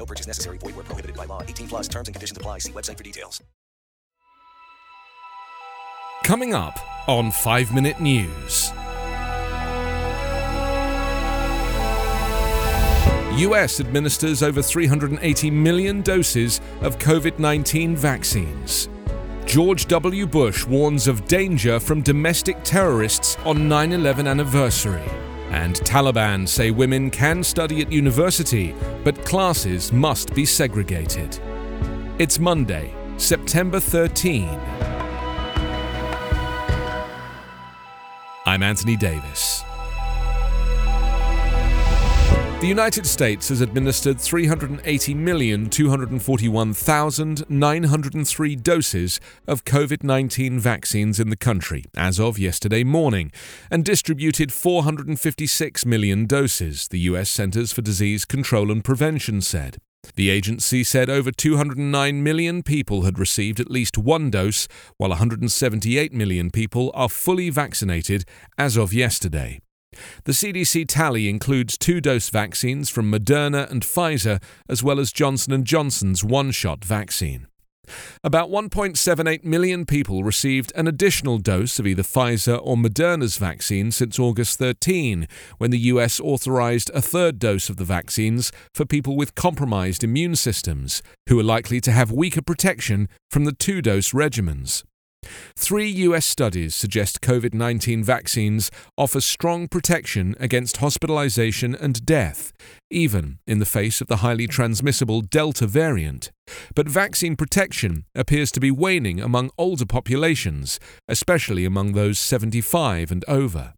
No purchase necessary. Void where prohibited by law. 18 plus terms and conditions apply. See website for details. Coming up on 5 Minute News. US administers over 380 million doses of COVID 19 vaccines. George W. Bush warns of danger from domestic terrorists on 9 11 anniversary. And Taliban say women can study at university, but classes must be segregated. It's Monday, September 13. I'm Anthony Davis. The United States has administered 380,241,903 doses of COVID 19 vaccines in the country as of yesterday morning and distributed 456 million doses, the U.S. Centers for Disease Control and Prevention said. The agency said over 209 million people had received at least one dose, while 178 million people are fully vaccinated as of yesterday. The CDC tally includes two-dose vaccines from Moderna and Pfizer as well as Johnson & Johnson's one-shot vaccine. About 1.78 million people received an additional dose of either Pfizer or Moderna's vaccine since August 13, when the US authorized a third dose of the vaccines for people with compromised immune systems, who are likely to have weaker protection from the two dose regimens. Three US studies suggest COVID 19 vaccines offer strong protection against hospitalization and death, even in the face of the highly transmissible Delta variant. But vaccine protection appears to be waning among older populations, especially among those 75 and over.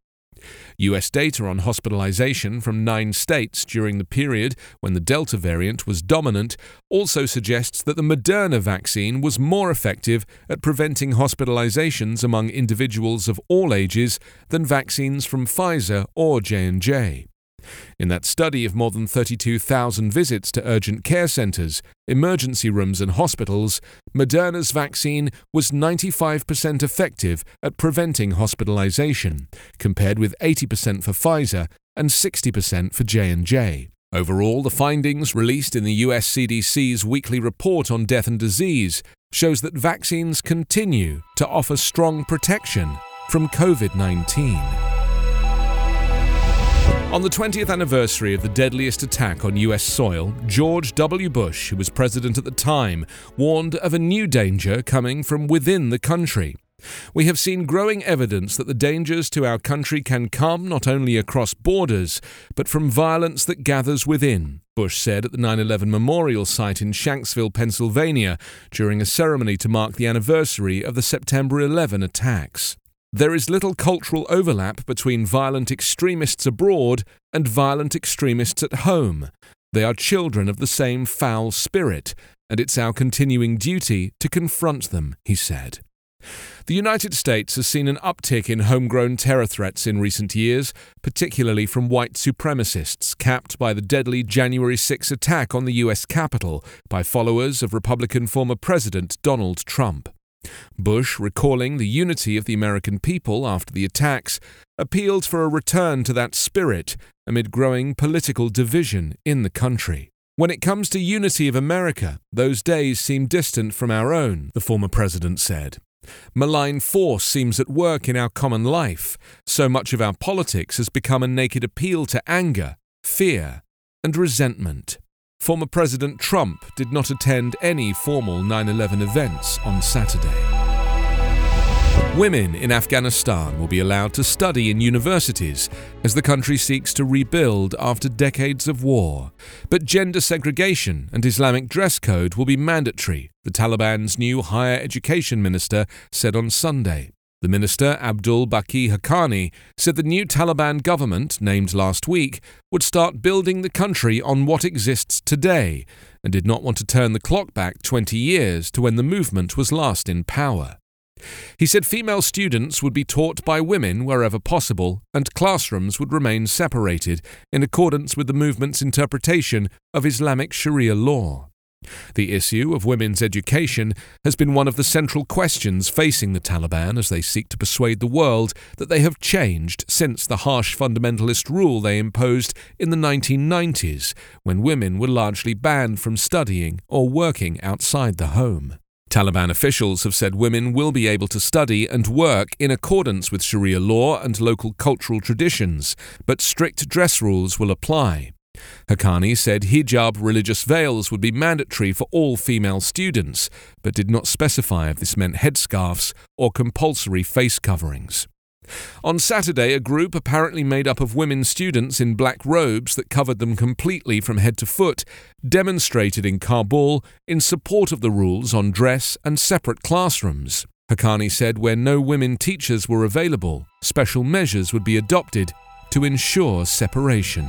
US data on hospitalization from nine states during the period when the Delta variant was dominant also suggests that the Moderna vaccine was more effective at preventing hospitalizations among individuals of all ages than vaccines from Pfizer or J&J. In that study of more than 32,000 visits to urgent care centres, emergency rooms, and hospitals, Moderna's vaccine was 95% effective at preventing hospitalization, compared with 80% for Pfizer and 60% for J&J. Overall, the findings released in the US CDC's weekly report on death and disease shows that vaccines continue to offer strong protection from COVID-19. On the 20th anniversary of the deadliest attack on US soil, George W. Bush, who was president at the time, warned of a new danger coming from within the country. We have seen growing evidence that the dangers to our country can come not only across borders, but from violence that gathers within, Bush said at the 9 11 memorial site in Shanksville, Pennsylvania, during a ceremony to mark the anniversary of the September 11 attacks. There is little cultural overlap between violent extremists abroad and violent extremists at home. They are children of the same foul spirit, and it's our continuing duty to confront them, he said. The United States has seen an uptick in homegrown terror threats in recent years, particularly from white supremacists, capped by the deadly January 6 attack on the U.S. Capitol by followers of Republican former President Donald Trump. Bush, recalling the unity of the American people after the attacks, appealed for a return to that spirit amid growing political division in the country. When it comes to unity of America, those days seem distant from our own, the former president said. Malign force seems at work in our common life. So much of our politics has become a naked appeal to anger, fear, and resentment. Former President Trump did not attend any formal 9 11 events on Saturday. Women in Afghanistan will be allowed to study in universities as the country seeks to rebuild after decades of war. But gender segregation and Islamic dress code will be mandatory, the Taliban's new higher education minister said on Sunday. The minister, Abdul Baqi Haqqani, said the new Taliban government, named last week, would start building the country on what exists today and did not want to turn the clock back 20 years to when the movement was last in power. He said female students would be taught by women wherever possible, and classrooms would remain separated in accordance with the movement's interpretation of Islamic Sharia law. The issue of women's education has been one of the central questions facing the Taliban as they seek to persuade the world that they have changed since the harsh fundamentalist rule they imposed in the 1990s, when women were largely banned from studying or working outside the home. Taliban officials have said women will be able to study and work in accordance with Sharia law and local cultural traditions, but strict dress rules will apply. Haqqani said hijab religious veils would be mandatory for all female students, but did not specify if this meant headscarves or compulsory face coverings. On Saturday, a group apparently made up of women students in black robes that covered them completely from head to foot demonstrated in Kabul in support of the rules on dress and separate classrooms. Haqqani said where no women teachers were available, special measures would be adopted to ensure separation.